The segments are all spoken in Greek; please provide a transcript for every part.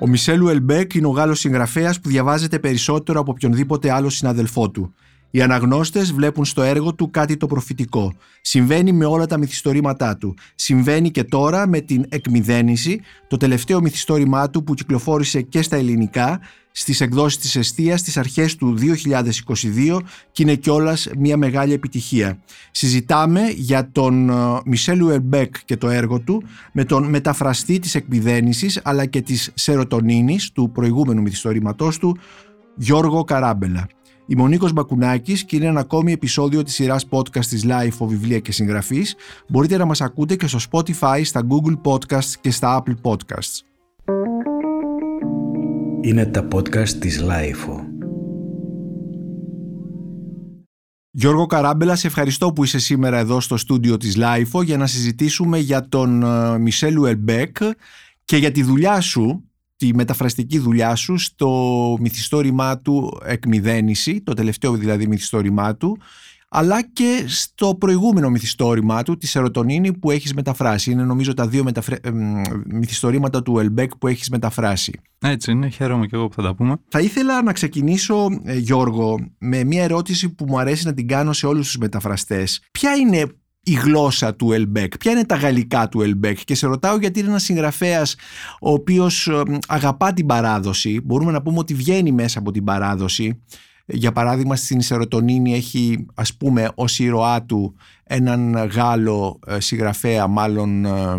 Ο Μισελ Ουελμπέκ είναι ο Γάλλος συγγραφέας που διαβάζεται περισσότερο από οποιονδήποτε άλλο συναδελφό του. Οι αναγνώστες βλέπουν στο έργο του κάτι το προφητικό. Συμβαίνει με όλα τα μυθιστορήματά του. Συμβαίνει και τώρα με την Εκμυδένιση, το τελευταίο μυθιστόρημά του που κυκλοφόρησε και στα ελληνικά στις εκδόσεις της Εστίας στις αρχές του 2022 και είναι κιόλας μια μεγάλη επιτυχία. Συζητάμε για τον Μισελ Ουερμπέκ και το έργο του με τον μεταφραστή της εκμυδένισης αλλά και της σερωτονίνης του προηγούμενου μυθιστορήματός του Γιώργο Καράμπελα. Είμαι ο Νίκος Μπακουνάκης και είναι ένα ακόμη επεισόδιο της σειράς podcast της Life βιβλία και συγγραφής. Μπορείτε να μας ακούτε και στο Spotify, στα Google Podcasts και στα Apple Podcasts. Είναι τα podcast της Life. Γιώργο Καράμπελα, σε ευχαριστώ που είσαι σήμερα εδώ στο στούντιο της Life για να συζητήσουμε για τον Μισελ Ουελμπέκ και για τη δουλειά σου τη μεταφραστική δουλειά σου στο μυθιστόρημά του «Εκμηδένιση», το τελευταίο δηλαδή μυθιστόρημά του, αλλά και στο προηγούμενο μυθιστόρημά του, τη Σερωτονίνη που έχεις μεταφράσει. Είναι νομίζω τα δύο μεταφρε... μυθιστορήματα του Ουελμπέκ που έχεις μεταφράσει. Έτσι είναι, χαίρομαι και εγώ που θα τα πούμε. Θα ήθελα να ξεκινήσω, ε, Γιώργο, με μια ερώτηση που μου αρέσει να την κάνω σε όλους τους μεταφραστές. Ποια είναι η γλώσσα του Ελμπέκ, ποια είναι τα γαλλικά του Ελμπέκ; Και σε ρωτάω γιατί είναι ένας συγγραφέας ο οποίος αγαπά την παράδοση, μπορούμε να πούμε ότι βγαίνει μέσα από την παράδοση, για παράδειγμα στην Σερωτονίνη έχει ας πούμε ως ήρωά του έναν Γάλλο ε, συγγραφέα, μάλλον ε,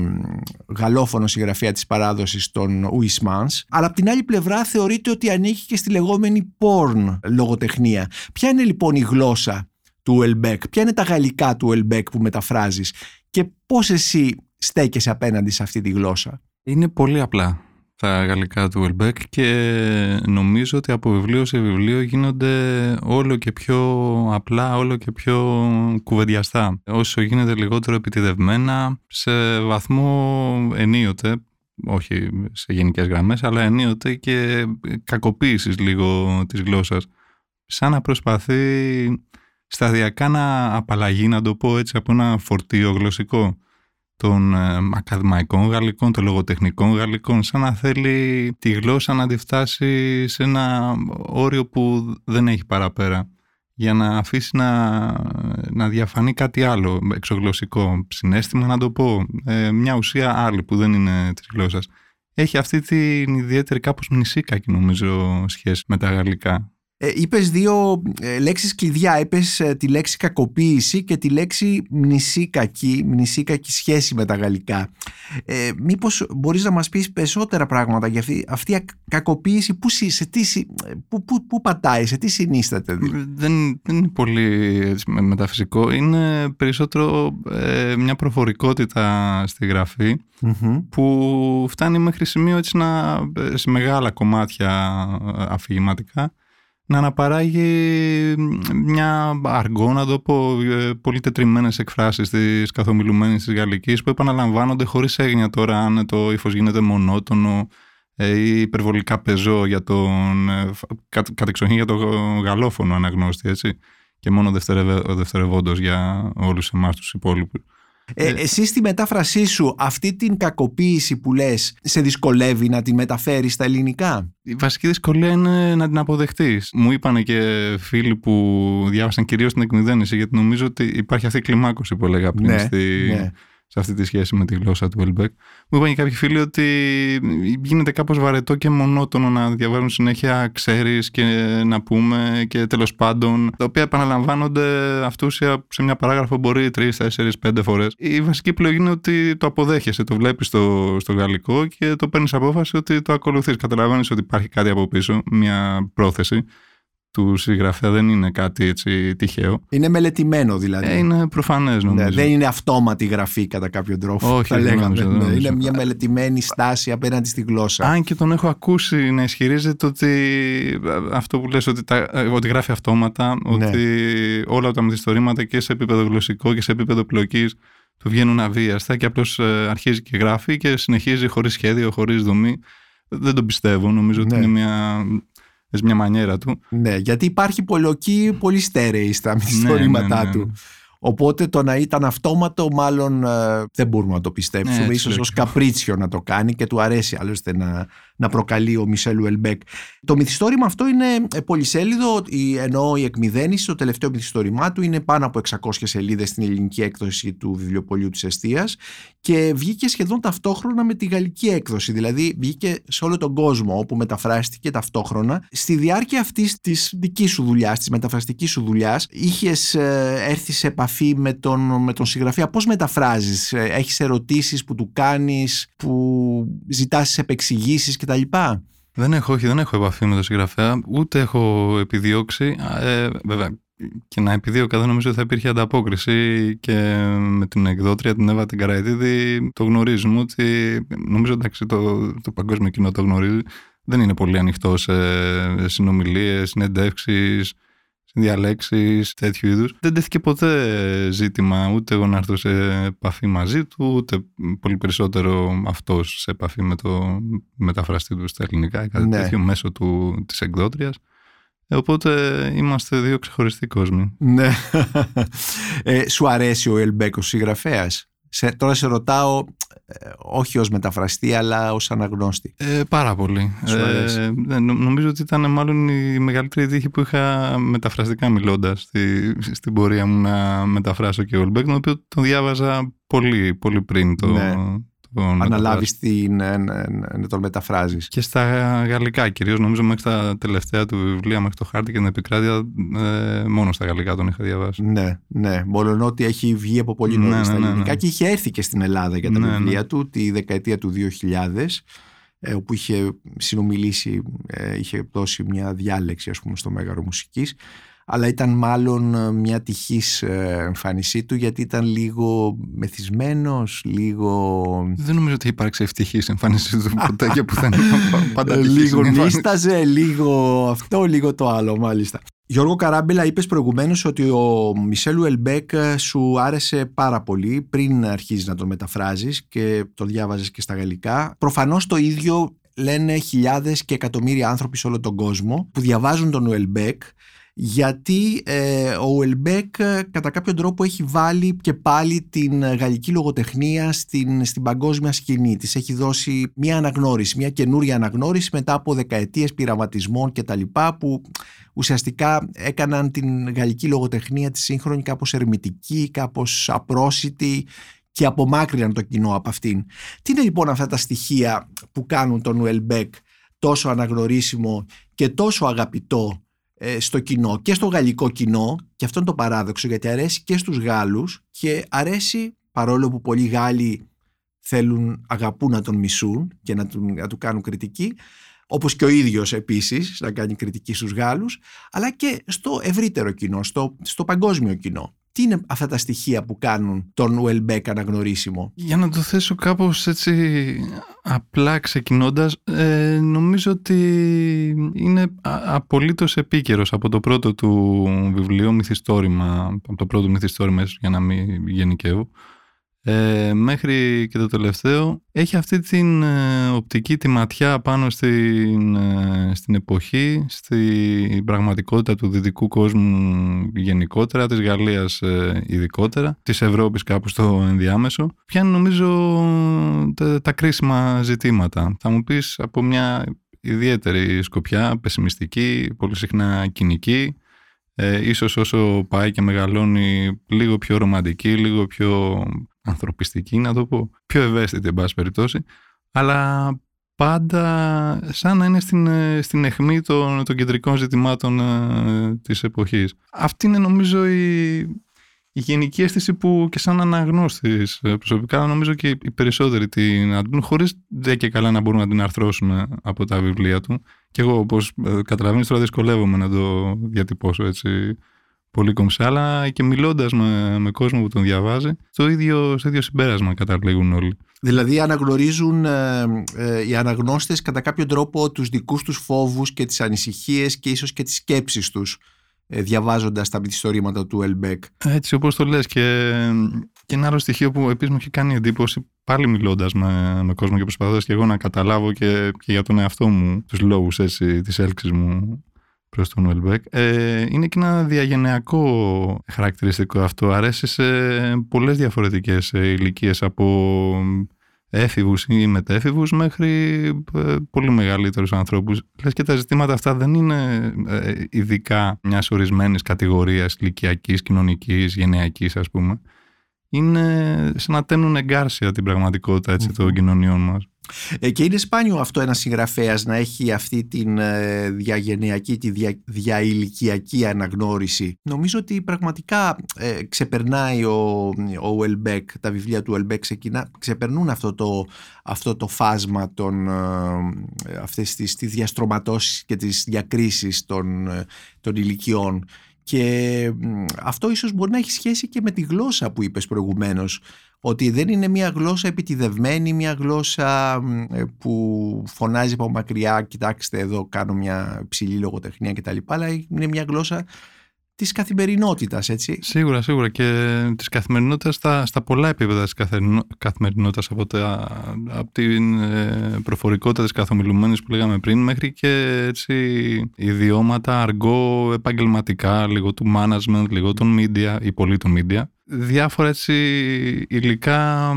γαλλόφωνο συγγραφέα της παράδοσης των Ουισμάνς αλλά από την άλλη πλευρά θεωρείται ότι ανήκει και στη λεγόμενη porn λογοτεχνία. Ποια είναι λοιπόν η γλώσσα του Ουελμπέκ, ποια είναι τα γαλλικά του Ουελμπέκ που μεταφράζεις; Και πώς εσύ στέκεσαι απέναντι σε αυτή τη γλώσσα; Είναι πολύ απλά τα γαλλικά του Ουελμπέκ και νομίζω ότι από βιβλίο σε βιβλίο γίνονται όλο και πιο απλά, όλο και πιο κουβεντιαστά. Όσο γίνεται λιγότερο επιτηδευμένα, σε βαθμό ενίοτε, όχι σε γενικές γραμμές, αλλά ενίοτε και κακοποίησης λίγο της γλώσσας. Σαν να προσπαθεί σταδιακά να απαλλαγεί, να το πω έτσι, από ένα φορτίο γλωσσικό των ε, ακαδημαϊκών γαλλικών, των λογοτεχνικών γαλλικών, σαν να θέλει τη γλώσσα να τη φτάσει σε ένα όριο που δεν έχει παραπέρα για να αφήσει να, να διαφανεί κάτι άλλο εξωγλωσσικό, συνέστημα να το πω, ε, μια ουσία άλλη που δεν είναι της γλώσσας. Έχει αυτή την ιδιαίτερη κάπως μνησίκακη νομίζω σχέση με τα γαλλικά. Ε, είπες δύο ε, λέξεις κλειδιά. Είπες ε, τη λέξη κακοποίηση και τη λέξη μνησίκακη, μνησίκακη σχέση με τα γαλλικά. Ε, μήπως μπορείς να μας πεις περισσότερα πράγματα για αυτή, αυτή η κακοποίηση, πού, σε τι, πού, πού, πού πατάει, σε τι συνίσταται. Δηλαδή; Δεν, δεν είναι πολύ μεταφυσικό. Είναι περισσότερο μια προφορικότητα στη γραφή που φτάνει μέχρι σημείο έτσι να, σε μεγάλα κομμάτια αφηγηματικά να αναπαράγει μια αργό, να το πω, ε, πολύ τετριμένες εκφράσεις της καθομιλουμένης της γαλλικής που επαναλαμβάνονται χωρίς έγνοια τώρα αν το ύφος γίνεται μονότονο ε, ή υπερβολικά πεζό για τον, ε, κατεξοχήν για τον γαλλόφωνο αναγνώστη, έτσι, και μόνο δευτερευόντος για όλους εμάς τους υπόλοιπους. Ε, ε, εσύ στη μετάφρασή σου αυτή την κακοποίηση που λες σε δυσκολεύει να την μεταφέρεις στα ελληνικά; Η βασική δυσκολία είναι να την αποδεχτείς. Μου είπαν και φίλοι που διάβασαν κυρίως την εκμυδένιση γιατί νομίζω ότι υπάρχει αυτή η κλιμάκωση που έλεγα πριν ναι, στη, ναι σε αυτή τη σχέση με τη γλώσσα του Ελμπέκ. Μου είπαν και κάποιοι φίλοι ότι γίνεται κάπως βαρετό και μονότονο να διαβάζουν συνέχεια ξέρεις και να πούμε και τέλος πάντων, τα οποία επαναλαμβάνονται αυτούσια σε μια παράγραφο μπορεί τρεις, τέσσερις, πέντε φορές. Η βασική επιλογή είναι ότι το αποδέχεσαι, το βλέπεις στο, στο γαλλικό και το παίρνεις απόφαση ότι το ακολουθείς. Καταλαβαίνεις ότι υπάρχει κάτι από πίσω, μια πρόθεση του συγγραφέα δεν είναι κάτι έτσι τυχαίο. Είναι μελετημένο δηλαδή. Ε, είναι προφανές ναι, νομίζω. δεν είναι αυτόματη γραφή κατά κάποιο τρόπο. Όχι, θα λέγαμε. Ναι, είναι μια μελετημένη στάση απέναντι στη γλώσσα. Αν και τον έχω ακούσει να ισχυρίζεται ότι αυτό που λες ότι, τα, ότι γράφει αυτόματα, ναι. ότι όλα τα μυθιστορήματα και σε επίπεδο γλωσσικό και σε επίπεδο πλοκής του βγαίνουν αβίαστα και απλώς ε, αρχίζει και γράφει και συνεχίζει χωρίς σχέδιο, χωρίς δομή. Δεν τον πιστεύω. Νομίζω ότι είναι μια με μια μανιέρα του. Ναι, γιατί υπάρχει πολλοκή πολύ στέρεη στα μυθιστορήματά ναι, ναι, ναι, του. Οπότε το να ήταν αυτόματο μάλλον ε, δεν μπορούμε να το πιστέψουμε. Ναι, ίσως ως καπρίτσιο να το κάνει και του αρέσει άλλωστε να, να προκαλεί ο Μισελ Ουελμπέκ. Το μυθιστόρημα αυτό είναι πολυσέλιδο, ενώ η εκμυδένιση, το τελευταίο μυθιστόρημά του είναι πάνω από 600 σελίδες στην ελληνική έκδοση του βιβλιοπολίου της Εστίας και βγήκε σχεδόν ταυτόχρονα με τη γαλλική έκδοση, δηλαδή βγήκε σε όλο τον κόσμο όπου μεταφράστηκε ταυτόχρονα. Στη διάρκεια αυτής της δικής σου δουλειάς, της μεταφραστικής σου δουλειάς, είχες έρθει σε επαφή με τον, με τον συγγραφέα. Πώς μεταφράζεις, ε, έχεις ερωτήσεις που του κάνεις, που ζητάς επεξηγήσεις κτλ. Δεν έχω, όχι, δεν έχω επαφή με τον συγγραφέα, ούτε έχω επιδιώξει. Ε, βέβαια, και να επιδίωκα δεν νομίζω ότι θα υπήρχε ανταπόκριση και με την εκδότρια την Εύα την Καραϊτίδη το γνωρίζουμε ότι νομίζω εντάξει το, το παγκόσμιο κοινό το γνωρίζει. Δεν είναι πολύ ανοιχτό σε συνομιλίες, συνεντεύξεις, διαλέξεις τέτοιου είδους. Δεν τέθηκε ποτέ ζήτημα ούτε εγώ να έρθω σε επαφή μαζί του, ούτε πολύ περισσότερο αυτός σε επαφή με το μεταφραστή του στα ελληνικά ή κάτι ναι. τέτοιο μέσω της εκδότριας. Ε, οπότε είμαστε δύο ξεχωριστοί κόσμοι. Ναι. Ε, σου αρέσει ο Ουελμπέκ ως συγγραφέας; Σε, τώρα σε ρωτάω ε, όχι ως μεταφραστή αλλά ως αναγνώστη. Ε, πάρα πολύ. Ε, ναι, νομίζω ότι ήταν μάλλον η μεγαλύτερη τύχη που είχα μεταφραστικά μιλώντας στη, στην πορεία μου να μεταφράσω και ο Ουελμπέκ, τον οποίο τον διάβαζα πολύ, πολύ πριν το, ναι τον αναλάβεις την, να τον μεταφράζεις. Και στα γαλλικά κυρίως, νομίζω μέχρι τα τελευταία του βιβλία, μέχρι το χάρτη και την επικράτεια, ε, μόνο στα γαλλικά τον είχα διαβάσει. Ναι, ναι. Μόνο ότι έχει βγει από πολύ νωρίς ναι, στα ναι, ναι, ελληνικά και είχε έρθει και στην Ελλάδα για τα βιβλία του τη δεκαετία του 2000 ε, όπου είχε συνομιλήσει, ε, είχε δώσει μια διάλεξη ας πούμε στο Μέγαρο Μουσικής αλλά ήταν μάλλον ε, μια τυχής ε, εμφάνισή του γιατί ήταν λίγο μεθυσμένος, λίγο... Δεν νομίζω ότι υπάρχει ευτυχής εμφάνισή του ποτέ και πουθενά πάντα τυχής Λίγο νύσταζε, λίγο αυτό, λίγο το άλλο μάλιστα. Γιώργο Καράμπελα, είπες προηγουμένως ότι ο Μισελ Ουελμπέκ ε, σου άρεσε πάρα πολύ πριν αρχίσει να τον μεταφράζεις και το διάβαζες και στα γαλλικά. Προφανώς το ίδιο λένε χιλιάδες και εκατομμύρια άνθρωποι σε όλο τον κόσμο που διαβάζουν τον Ουελμπέκ γιατί ε, ο Ουελμπέκ ε, κατά κάποιο τρόπο έχει βάλει και πάλι την γαλλική λογοτεχνία στην, στην παγκόσμια σκηνή. Της έχει δώσει μια αναγνώριση, μια καινούρια αναγνώριση μετά από δεκαετίες πειραματισμών και τα λοιπά που ουσιαστικά έκαναν την γαλλική λογοτεχνία της σύγχρονη κάπως ερμητική, κάπως απρόσιτη και απομάκρυναν το κοινό από αυτήν. Τι είναι λοιπόν αυτά τα στοιχεία που κάνουν τον Ουελμπέκ τόσο αναγνωρίσιμο και τόσο αγαπητό ε, στο κοινό και στο γαλλικό κοινό και αυτό είναι το παράδοξο γιατί αρέσει και στους Γάλλους και αρέσει παρόλο που πολλοί Γάλλοι θέλουν, αγαπούν να τον μισούν και να, του, να του κάνουν κριτική όπως και ο ίδιος επίσης να κάνει κριτική στους Γάλλους αλλά και στο ευρύτερο κοινό, στο, στο παγκόσμιο κοινό. Τι είναι αυτά τα στοιχεία που κάνουν τον Ουελμπέκ αναγνωρίσιμο; Για να το θέσω κάπως έτσι απλά ξεκινώντας, ε, νομίζω ότι είναι απολύτως επίκαιρος από το πρώτο του βιβλίο μυθιστόρημα, από το πρώτο μυθιστόρημα για να μην γενικεύω, ε, μέχρι και το τελευταίο έχει αυτή την ε, οπτική τη ματιά πάνω στην, ε, στην εποχή, στην πραγματικότητα του δυτικού κόσμου γενικότερα, της Γαλλίας ε, ειδικότερα, της Ευρώπης κάπου στο ενδιάμεσο. Πιάνει νομίζω τα, τα κρίσιμα ζητήματα. Θα μου πεις από μια ιδιαίτερη σκοπιά, πεσημιστική, πολύ συχνά κοινική, ε, ίσως όσο πάει και μεγαλώνει λίγο πιο ρομαντική, λίγο πιο ανθρωπιστική, να το πω, πιο ευαίσθητη, εν πάση περιπτώσει, αλλά πάντα σαν να είναι στην, ε, στην αιχμή των, των κεντρικών ζητημάτων ε, της εποχής. Αυτή είναι νομίζω η, η γενική αίσθηση που και σαν αναγνώστης ε, προσωπικά νομίζω και οι περισσότεροι την αντλούν χωρίς δεν και καλά να μπορούν να την αρθρώσουν από τα βιβλία του. Και εγώ όπως ε, καταλαβαίνεις τώρα δυσκολεύομαι να το διατυπώσω έτσι πολύ κομψά, αλλά και μιλώντας με, με κόσμο που τον διαβάζει, το ίδιο, στο ίδιο συμπέρασμα καταλήγουν όλοι. Δηλαδή αναγνωρίζουν ε, ε, οι αναγνώστες κατά κάποιο τρόπο τους δικούς τους φόβους και τις ανησυχίες και ίσως και τις σκέψεις τους ε, διαβάζοντας τα μυθιστορήματα του Ουελμπέκ. Έτσι όπως το λες και, και ένα άλλο στοιχείο που επίσης μου έχει κάνει εντύπωση πάλι μιλώντας με, με κόσμο και προσπαθώντας και εγώ να καταλάβω και, και για τον εαυτό μου τους λόγους έτσι, της έλξης μου προς τον Ουελμπέκ. Ε, είναι και ένα διαγενειακό χαρακτηριστικό αυτό. Αρέσει σε πολλές διαφορετικές ηλικίες από έφηβους ή μετέφηβους μέχρι ε, πολύ μεγαλύτερους ανθρώπους. Λες και τα ζητήματα αυτά δεν είναι ε, ειδικά μιας ορισμένης κατηγορίας ηλικιακής, κοινωνικής, γενεακής ας πούμε. Είναι σαν να τέμνουν εγκάρσια την πραγματικότητα έτσι, των κοινωνιών μας. Ε, και είναι σπάνιο αυτό ένας συγγραφέας να έχει αυτή την ε, διαγενειακή, τη δια, διαηλικιακή αναγνώριση. Νομίζω ότι πραγματικά ε, ξεπερνάει ο, ο Ουελμπέκ, τα βιβλία του Ουελμπέκ ξεπερνούν αυτό το, αυτό το φάσμα των, ε, αυτές τις, τις διαστρωματώσεις και τις διακρίσεις των, ε, των ηλικιών. Και αυτό ίσως μπορεί να έχει σχέση και με τη γλώσσα που είπες προηγουμένως ότι δεν είναι μια γλώσσα επιτιδευμένη, μια γλώσσα ε, που φωνάζει από μακριά, κοιτάξτε εδώ κάνω μια ψηλή λογοτεχνία κτλ. Αλλά είναι μια γλώσσα της καθημερινότητας, έτσι. Σίγουρα, σίγουρα. Και της καθημερινότητας στα, στα πολλά επίπεδα της καθημερινότητας, από, από την ε, προφορικότητα της καθομιλουμένης που λέγαμε πριν, μέχρι και έτσι, ιδιώματα αργό επαγγελματικά, λίγο του management, λίγο των media ή πολύ των media διάφορα έτσι υλικά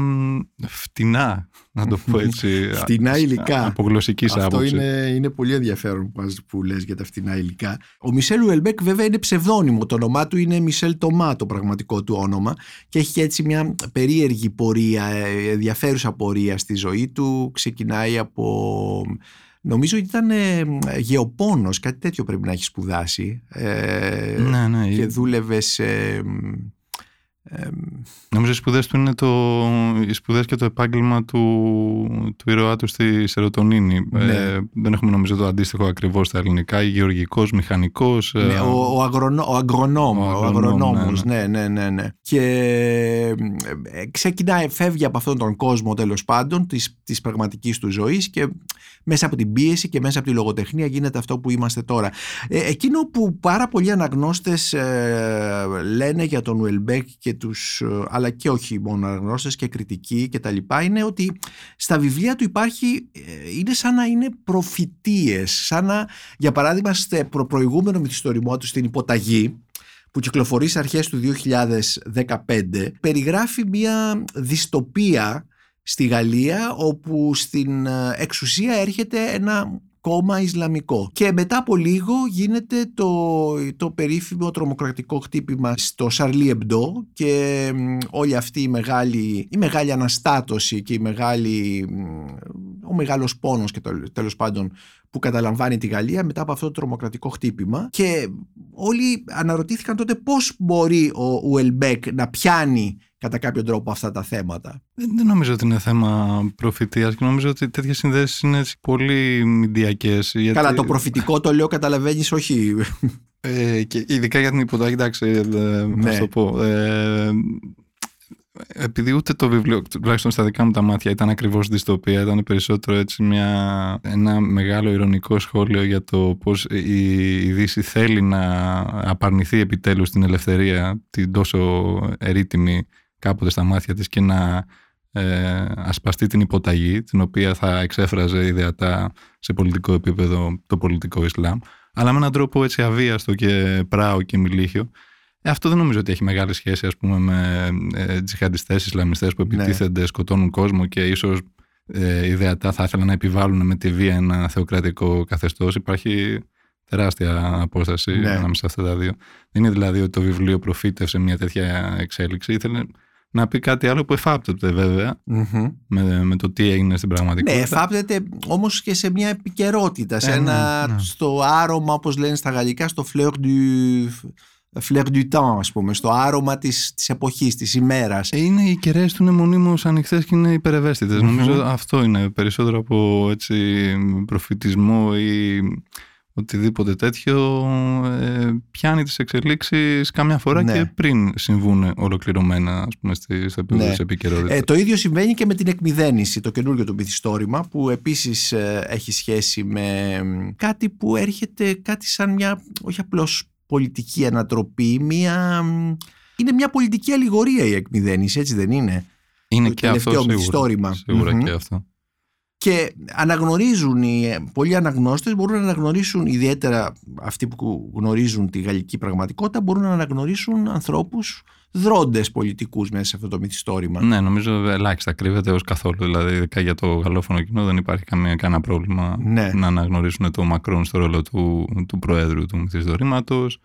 φτηνά, να το πω έτσι. φτηνά υλικά. Από γλωσσικής άποψης. Αυτό είναι, είναι πολύ ενδιαφέρον που, που λες για τα φτηνά υλικά. Ο Μισελ Ουελμπέκ βέβαια είναι ψευδόνυμο. Το όνομά του είναι Μισελ Τομά το πραγματικό του όνομα και έχει έτσι μια περίεργη πορεία, ε, ενδιαφέρουσα πορεία στη ζωή του. Ξεκινάει από... Νομίζω ότι ήταν ε, γεωπόνος, κάτι τέτοιο πρέπει να έχει σπουδάσει. Ε, ναι, ναι. Και δούλευε σε Νομίζω οι σπουδές του είναι το, οι σπουδές και το επάγγελμα του, του ήρωά του στη Σερωτονίνη. Ναι. Ε, δεν έχουμε νομίζω το αντίστοιχο ακριβώς στα ελληνικά. Γεωργικός, μηχανικός. Ναι, ο, ο, αγρονό, ο αγρονόμος, ο, αγρονόμος, ναι ναι. ναι, ναι, ναι. Και ε, ξεκινάει, φεύγει από αυτόν τον κόσμο τέλος πάντων της, της πραγματικής του ζωής και μέσα από την πίεση και μέσα από τη λογοτεχνία γίνεται αυτό που είμαστε τώρα. Ε, εκείνο που πάρα πολλοί αναγνώστες ε, λένε για τον Ουελμπέκ και τους, ε, αλλά και όχι μόνο αναγνώστες και κριτικοί και τα λοιπά, είναι ότι στα βιβλία του υπάρχει, ε, είναι σαν να είναι προφητείες, σαν να, για παράδειγμα, στο προ, προηγούμενο μυθιστορημό του στην υποταγή, που κυκλοφορεί σε αρχές του 2015, περιγράφει μια δυστοπία στη Γαλλία όπου στην ε, εξουσία έρχεται ένα κόμμα Ισλαμικό. Και μετά από λίγο γίνεται το, το περίφημο τρομοκρατικό χτύπημα στο Σαρλί Εμπντό και όλη αυτή η μεγάλη, η μεγάλη αναστάτωση και η μεγάλη, ο μεγάλος πόνος και το, τέλος πάντων που καταλαμβάνει τη Γαλλία μετά από αυτό το τρομοκρατικό χτύπημα και όλοι αναρωτήθηκαν τότε πώς μπορεί ο Ουελμπέκ να πιάνει κατά κάποιο τρόπο αυτά τα θέματα. Δεν, νομίζω ότι είναι θέμα προφητείας και νομίζω ότι τέτοιες συνδέσεις είναι πολύ μηντιακές. Γιατί... Καλά, το προφητικό το λέω καταλαβαίνεις όχι... Ε, και ειδικά για την υποταγή, εντάξει, ε, ναι. το πω. Ε, επειδή ούτε το βιβλίο, τουλάχιστον στα δικά μου τα μάτια, ήταν ακριβώς δυστοπία, ήταν περισσότερο έτσι μια, ένα μεγάλο ηρωνικό σχόλιο για το πώς η, η Δύση θέλει να απαρνηθεί επιτέλους την ελευθερία, την τόσο ερήτημη κάποτε στα μάτια της και να ε, ασπαστεί την υποταγή, την οποία θα εξέφραζε ιδεατά σε πολιτικό επίπεδο το πολιτικό Ισλάμ, αλλά με έναν τρόπο έτσι αβίαστο και πράο και μιλίχιο. Ε, αυτό δεν νομίζω ότι έχει μεγάλη σχέση ας πούμε, με ε, τζιχαντιστές Ισλαμιστές που ναι. επιτίθενται, σκοτώνουν κόσμο και ίσως ε, ιδεατά θα ήθελαν να επιβάλλουν με τη βία ένα θεοκρατικό καθεστώς. Υπάρχει τεράστια απόσταση ναι. ανάμεσα σε αυτά τα δύο. Δεν είναι δηλαδή ότι το βιβλίο προφήτευσε μια τέτοια εξέλιξη. Ήθελε να πει κάτι άλλο που εφάπτεται με, με το τι έγινε στην πραγματικότητα. Ναι, εφάπτεται όμως και σε μια επικαιρότητα, σε ε, ένα, ναι, ναι. στο άρωμα όπως λένε στα γαλλικά, στο fleur du, fleur du temps ας πούμε, στο άρωμα της, της εποχής, της ημέρας. Ε, είναι οι κεραίες του είναι μονίμως ανοιχτές και είναι Νομίζω αυτό είναι περισσότερο από έτσι, προφητισμό ή οτιδήποτε τέτοιο ε, πιάνει τις εξελίξεις κάμια φορά ναι. και πριν συμβούν ολοκληρωμένα ας πούμε, στο επίπεδο ναι. της επικαιρότητας. Ε, το ίδιο συμβαίνει και με την εκμυδένιση, το καινούργιο του μυθιστόρημα που επίσης ε, έχει σχέση με κάτι που έρχεται κάτι σαν μια όχι απλώς πολιτική ανατροπή, μια... είναι μια πολιτική αλληγορία η εκμυδένιση, έτσι δεν είναι; Είναι το και αυτό σίγουρα, σίγουρα και αυτό. Και αναγνωρίζουν οι πολλοί αναγνώστες μπορούν να αναγνωρίσουν ιδιαίτερα αυτοί που γνωρίζουν τη γαλλική πραγματικότητα μπορούν να αναγνωρίσουν ανθρώπους δρόντες πολιτικούς μέσα σε αυτό το μυθιστόρημα. Ναι, νομίζω ελάχιστα κρύβεται ως καθόλου. Δηλαδή, ειδικά για το γαλλόφωνο κοινό δεν υπάρχει καμία, κανένα πρόβλημα Ναι. να αναγνωρίσουν το Μακρόν στο ρόλο του, του Προέδρου του μυθιστορήματος,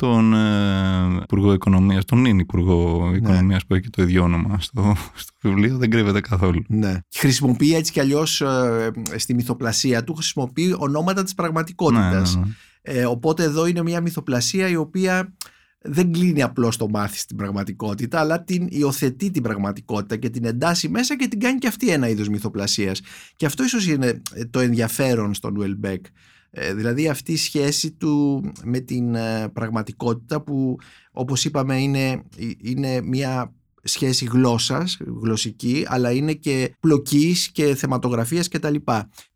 τον ε, Υπουργό Οικονομίας, τον νυν Υπουργό Ναι. Οικονομίας που έχει και το ίδιο όνομα στο, στο βιβλίο, δεν κρύβεται καθόλου. Ναι. Χρησιμοποιεί έτσι κι αλλιώς ε, στη μυθοπλασία του χρησιμοποιεί ονόματα της πραγματικότητας. Ναι, ναι, ναι. Ε, οπότε εδώ είναι μια μυθοπλασία η οποία δεν κλείνει απλώς το μάθη στην πραγματικότητα αλλά την υιοθετεί την πραγματικότητα και την εντάσσει μέσα και την κάνει και αυτή ένα είδος μυθοπλασίας. Και αυτό ίσως είναι ε, το ενδιαφέρον στον Ουελμπέκ. Ε, δηλαδή αυτή η σχέση του με την ε, πραγματικότητα που όπως είπαμε είναι, είναι μια σχέση γλώσσας, γλωσσική, αλλά είναι και πλοκής και θεματογραφίας κτλ.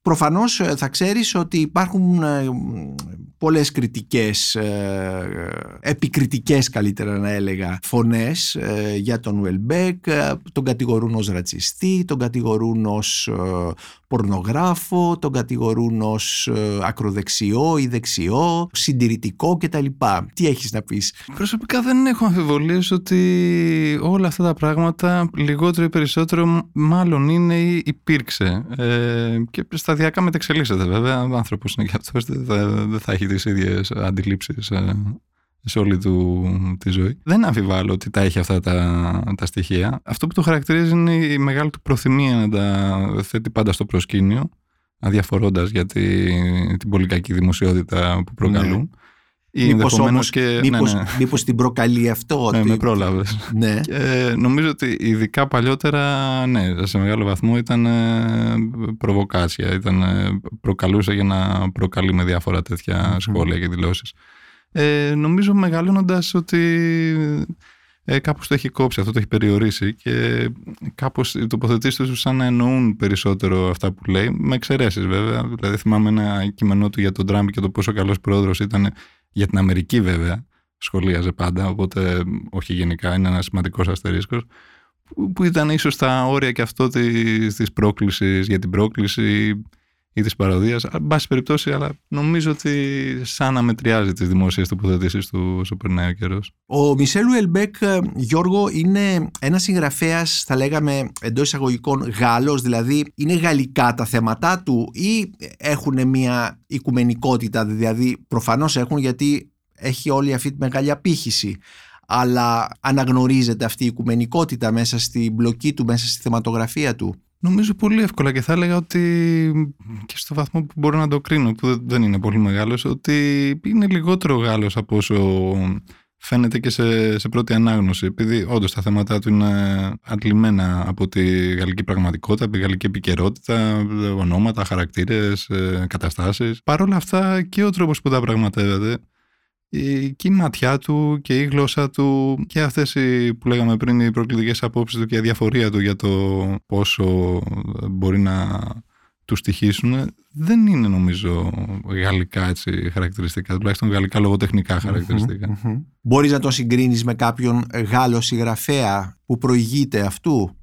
Προφανώς ε, θα ξέρεις ότι υπάρχουν ε, πολλές κριτικές, ε, επικριτικές καλύτερα να έλεγα, φωνές ε, για τον Ουελμπέκ. Ε, Τον κατηγορούν ως ρατσιστή, τον κατηγορούν ως ε, πορνογράφο, τον κατηγορούν ως ε, ακροδεξιό ή δεξιό, συντηρητικό κτλ. Τι έχεις να πεις; Προσωπικά δεν έχω αμφιβολίες ότι όλα αυτά τα πράγματα λιγότερο ή περισσότερο μ- μάλλον είναι ή υπήρξε. Ε, και σταδιακά μετεξελίσσεται βέβαια. Ο άνθρωπος είναι και αυτός, δεν θα, δεν θα έχει τις ίδιες αντιλήψεις ε, σε όλη του τη ζωή. Δεν αμφιβάλλω ότι τα έχει αυτά τα, τα στοιχεία. Αυτό που το χαρακτηρίζει είναι η μεγάλη του προθυμία να τα θέτει πάντα στο προσκήνιο, αδιαφορώντας για τη, την πολύ κακή δημοσιότητα που προκαλούν. Ή Μήπως ενδεχομένως όμως, και, μήπως, ναι, ναι. μήπως την προκαλεί αυτό. Ναι, ότι- με πρόλαβες. Ναι. Και ε, νομίζω ότι ειδικά παλιότερα, ναι, σε μεγάλο βαθμό ήταν ε, προβοκάτσια. Ήταν, ε, προκαλούσε για να προκαλεί με διάφορα τέτοια σχόλια και δηλώσεις. Ε, νομίζω μεγαλώνοντας ότι ε, κάπως το έχει κόψει, αυτό το έχει περιορίσει και κάπως οι τοποθετήσεις του σαν να εννοούν περισσότερο αυτά που λέει, με εξαιρέσεις βέβαια. Δηλαδή θυμάμαι ένα κείμενό του για τον Τραμπ και το πόσο καλός πρόεδρος ήταν για την Αμερική βέβαια, σχολίαζε πάντα, οπότε όχι γενικά, είναι ένας σημαντικός αστερίσκος, που, που ήταν ίσως στα όρια και αυτό της, της πρόκλησης για την πρόκληση ή της παροδίας. Εν πάση περιπτώσει, αλλά νομίζω ότι σαν να μετριάζει τις δημόσιες τοποθετήσεις του όσο περνάει ο καιρός. Ο Μισελ Ουελμπέκ, ε, Γιώργο, είναι ένας συγγραφέας, θα λέγαμε εντός εισαγωγικών Γάλλος, δηλαδή είναι γαλλικά τα θέματα του ή έχουν μια οικουμενικότητα, δηλαδή προφανώς έχουν γιατί έχει όλη αυτή τη μεγάλη απήχηση. Αλλά αναγνωρίζεται αυτή η οικουμενικότητα μέσα στη μπλοκή του, μέσα στη θεματογραφία του. Νομίζω πολύ εύκολα και θα έλεγα ότι και στο βαθμό που μπορώ να το κρίνω, που δεν είναι πολύ μεγάλος, ότι είναι λιγότερο Γάλλος από όσο φαίνεται και σε, σε πρώτη ανάγνωση. Επειδή όντως τα θέματα του είναι αντλημένα από τη γαλλική πραγματικότητα, από τη γαλλική επικαιρότητα, ονόματα, χαρακτήρες, ε, καταστάσεις. Παρ' όλα αυτά και ο τρόπος που τα πραγματεύεται η, και η ματιά του και η γλώσσα του και αυτές οι, που λέγαμε πριν οι προκλητικές απόψεις του και η αδιαφορία του για το πόσο μπορεί να τους στοιχήσουν δεν είναι νομίζω γαλλικά έτσι, χαρακτηριστικά, τουλάχιστον γαλλικά λογοτεχνικά χαρακτηριστικά. Μπορείς να τον συγκρίνεις με κάποιον Γάλλο συγγραφέα που προηγείται αυτού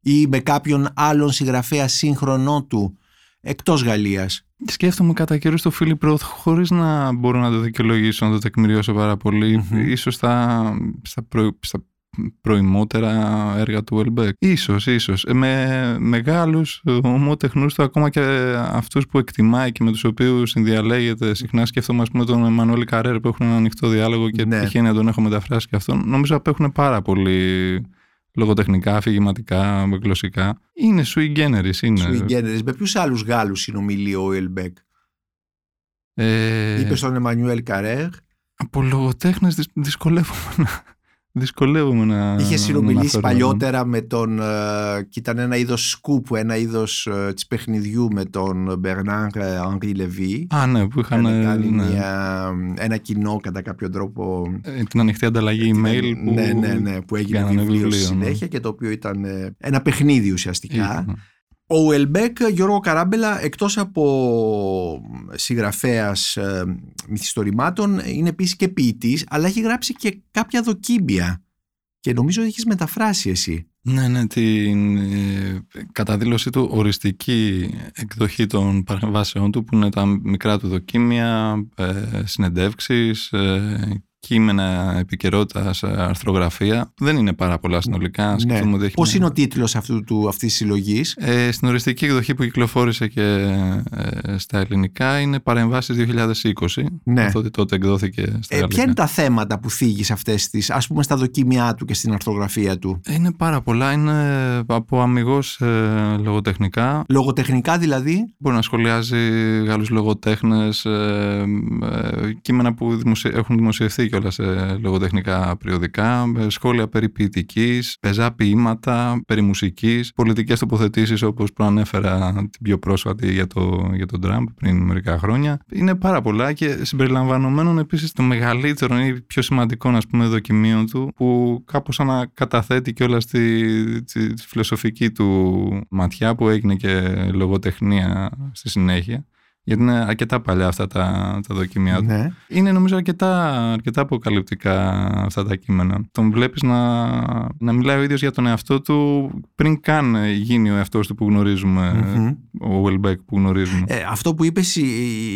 ή με κάποιον άλλον συγγραφέα σύγχρονό του εκτός Γαλλίας; Σκέφτομαι κατά καιρούς το Φίλιπ Ρόθ χωρίς να μπορώ να το δικαιολογήσω, να το τεκμηριώσω πάρα πολύ. Ίσως στα, στα, προ, στα προημότερα έργα του Ελμπέκ. Ίσως, ίσως. Ε, Με μεγάλους ομότεχνούς του, ακόμα και αυτούς που εκτιμάει και με τους οποίους συνδιαλέγεται. Συχνά σκέφτομαι, ας πούμε, τον Εμμανουέλ Καρέρ που έχουν ένα ανοιχτό διάλογο και Ναι. τυχαίνει να τον έχω μεταφράσει και αυτόν. Νομίζω απέχουν πάρα πολύ λογοτεχνικά, αφηγηματικά, γλωσσικά. Είναι sui generis, είναι. Sui generis. Με ποιους άλλους Γάλλους συνομιλεί ο Ελμπέκ. Ε, Είπες στον Εμμανουέλ Καρέρ. από λογοτέχνες δυ- δυσκολεύομαι να, δυσκολεύομαι να Είχες να συνομιλήσει αναφέρω. παλιότερα με τον. ε, και ήταν ένα είδος σκούπ, ένα είδος της παιχνιδιού με τον Μπερνάρ Henri Λεβί. Α, ναι, που είχαν Είχαν κάνει ναι, μια, ένα κοινό κατά κάποιο τρόπο. ε, την ανοιχτή ανταλλαγή email που... ναι, ναι, ναι, που έγινε κάνανε βιβλίο, στη βιβλίο, ναι. συνέχεια και το οποίο ήταν ε, ένα παιχνίδι ουσιαστικά. Ήταν. Ο Ουελμπέκ, Γιώργο Καράμπελα, εκτός από συγγραφέας ε, μυθιστορημάτων, είναι επίσης και ποιητής, αλλά έχει γράψει και κάποια δοκίμια. Και νομίζω ότι έχεις μεταφράσει εσύ. Ναι, ναι, την ε, καταδήλωσή του οριστική εκδοχή των παρεμβάσεών του που είναι τα μικρά του δοκίμια, ε, συνεντεύξεις ε, κείμενα επικαιρότητα, αρθρογραφία. Δεν είναι πάρα πολλά συνολικά. Ναι. Πώς είναι ο τίτλος αυτής της συλλογής, ε, Στην οριστική εκδοχή που κυκλοφόρησε και ε, στα ελληνικά είναι Παρεμβάσεις 2020. Ναι. Αυτό τότε εκδόθηκε στα ε, Ποια είναι τα θέματα που θίγεις σε αυτές τις, ας πούμε, στα δοκίμια του και στην αρθρογραφία του; Είναι πάρα πολλά. Είναι από αμυγός ε, λογοτεχνικά. Λογοτεχνικά δηλαδή; Μπορεί να σχολιάζει Γάλλους λογοτέχνες, ε, ε, κείμενα που έχουν δημοσιευθεί κιόλας σε λογοτεχνικά περιοδικά, σχόλια περί ποιητικής, πεζά ποίηματα, περί μουσικής, πολιτικές τοποθετήσεις όπως προανέφερα την πιο πρόσφατη για, το, για τον Τραμπ πριν μερικά χρόνια. Είναι πάρα πολλά και συμπεριλαμβανομένων επίσης το μεγαλύτερο ή πιο σημαντικό ας πούμε δοκιμίων του που κάπως ανακαταθέτει κιόλας τη, τη, τη φιλοσοφική του ματιά που έγινε και λογοτεχνία στη συνέχεια γιατί είναι αρκετά παλιά αυτά τα, τα δοκιμιά του. Ναι. Είναι νομίζω αρκετά, αρκετά αποκαλυπτικά αυτά τα κείμενα. Τον βλέπεις να, να μιλάει ο ίδιος για τον εαυτό του πριν καν γίνει ο εαυτός του που γνωριζουμε ο Welbeck που γνωρίζουμε. Ε, αυτό που είπες, η,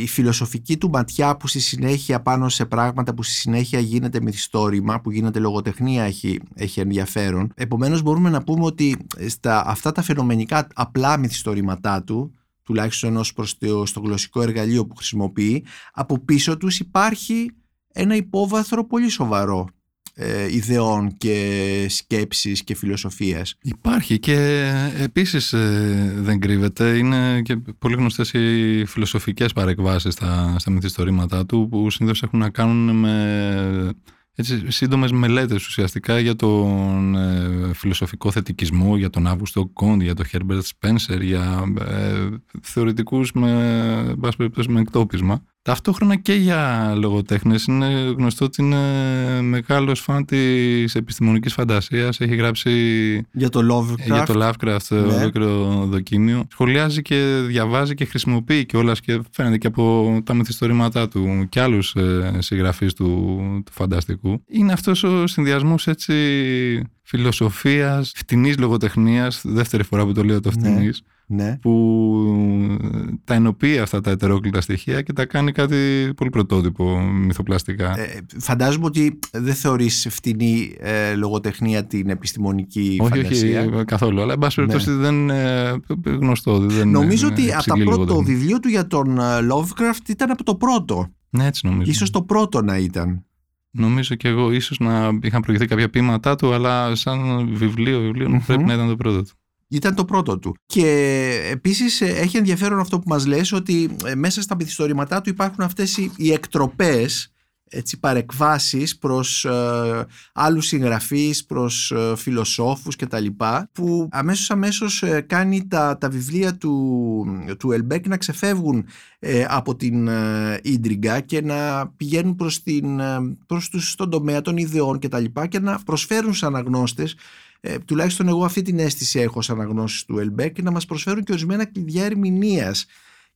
η, φιλοσοφική του ματιά που στη συνέχεια πάνω σε πράγματα που στη συνέχεια γίνεται μυθιστόρημα, που γίνεται λογοτεχνία έχει, έχει ενδιαφέρον. Επομένως μπορούμε να πούμε ότι στα, αυτά τα φαινομενικά απλά μυθιστορήματά του τουλάχιστον ως προς το, στο γλωσσικό εργαλείο που χρησιμοποιεί, από πίσω τους υπάρχει ένα υπόβαθρο πολύ σοβαρό ε, ιδεών και σκέψης και φιλοσοφίας. Υπάρχει και επίσης ε, δεν κρύβεται. Είναι και πολύ γνωστές οι φιλοσοφικές παρεκβάσεις στα, στα μυθιστορήματά του που συνήθως έχουν να κάνουν με έτσι, σύντομες μελέτες ουσιαστικά για τον ε, φιλοσοφικό θετικισμό, για τον Αύγουστο Κόντ, για τον Herbert Spencer, για ε, θεωρητικούς με, με εκτόπισμα. Ταυτόχρονα και για λογοτέχνες είναι γνωστό ότι είναι μεγάλος φαν της επιστημονικής φαντασίας. Έχει γράψει για το Lovecraft, για το Lovecraft ναι. ολόκληρο δοκίμιο. Σχολιάζει και διαβάζει και χρησιμοποιεί και όλα και φαίνεται και από τα μυθιστορήματά του και άλλους ε, συγγραφείς του, του φανταστικού. Είναι αυτός ο συνδυασμός έτσι φιλοσοφίας, φτηνής λογοτεχνίας, δεύτερη φορά που το λέω το ναι. φτηνής, ναι. που τα ενοποιεί αυτά τα ετερόκλητα στοιχεία και τα κάνει κάτι πολύ πρωτότυπο μυθοπλαστικά. Ε, φαντάζομαι ότι δεν θεωρείς φτηνή ε, λογοτεχνία την επιστημονική όχι, φαντασία. Όχι, καθόλου. Αλλά εν πάση ναι. περιπτώσει δεν είναι γνωστό. Δεν νομίζω ότι από τα πρώτο βιβλίο του για τον ε, Lovecraft ήταν από το πρώτο. Ναι, έτσι νομίζω. Ίσως το πρώτο να ήταν. Νομίζω και εγώ ίσως να είχαν προηγηθεί κάποια ποίηματά του, αλλά σαν βιβλίο, βιβλίο πρέπει να ήταν το πρώτο του. Ήταν το πρώτο του. Και επίσης ε, έχει ενδιαφέρον αυτό που μας λες ότι ε, μέσα στα μυθιστορήματά του υπάρχουν αυτές οι, οι εκτροπές έτσι, παρεκβάσεις προς ε, άλλους συγγραφείς, προς ε, φιλοσόφους και τα λοιπά που αμέσως αμέσως ε, κάνει τα, τα βιβλία του, του Ουελμπέκ να ξεφεύγουν από την ίντριγκα και να πηγαίνουν προς, την, προς τους, στον τομέα των ιδεών και τα λοιπά και να προσφέρουν στους αναγνώστες. Ε, τουλάχιστον εγώ αυτή την αίσθηση έχω σαν αναγνώστης του Ουελμπέκ να μας προσφέρουν και ορισμένα κλειδιά ερμηνείας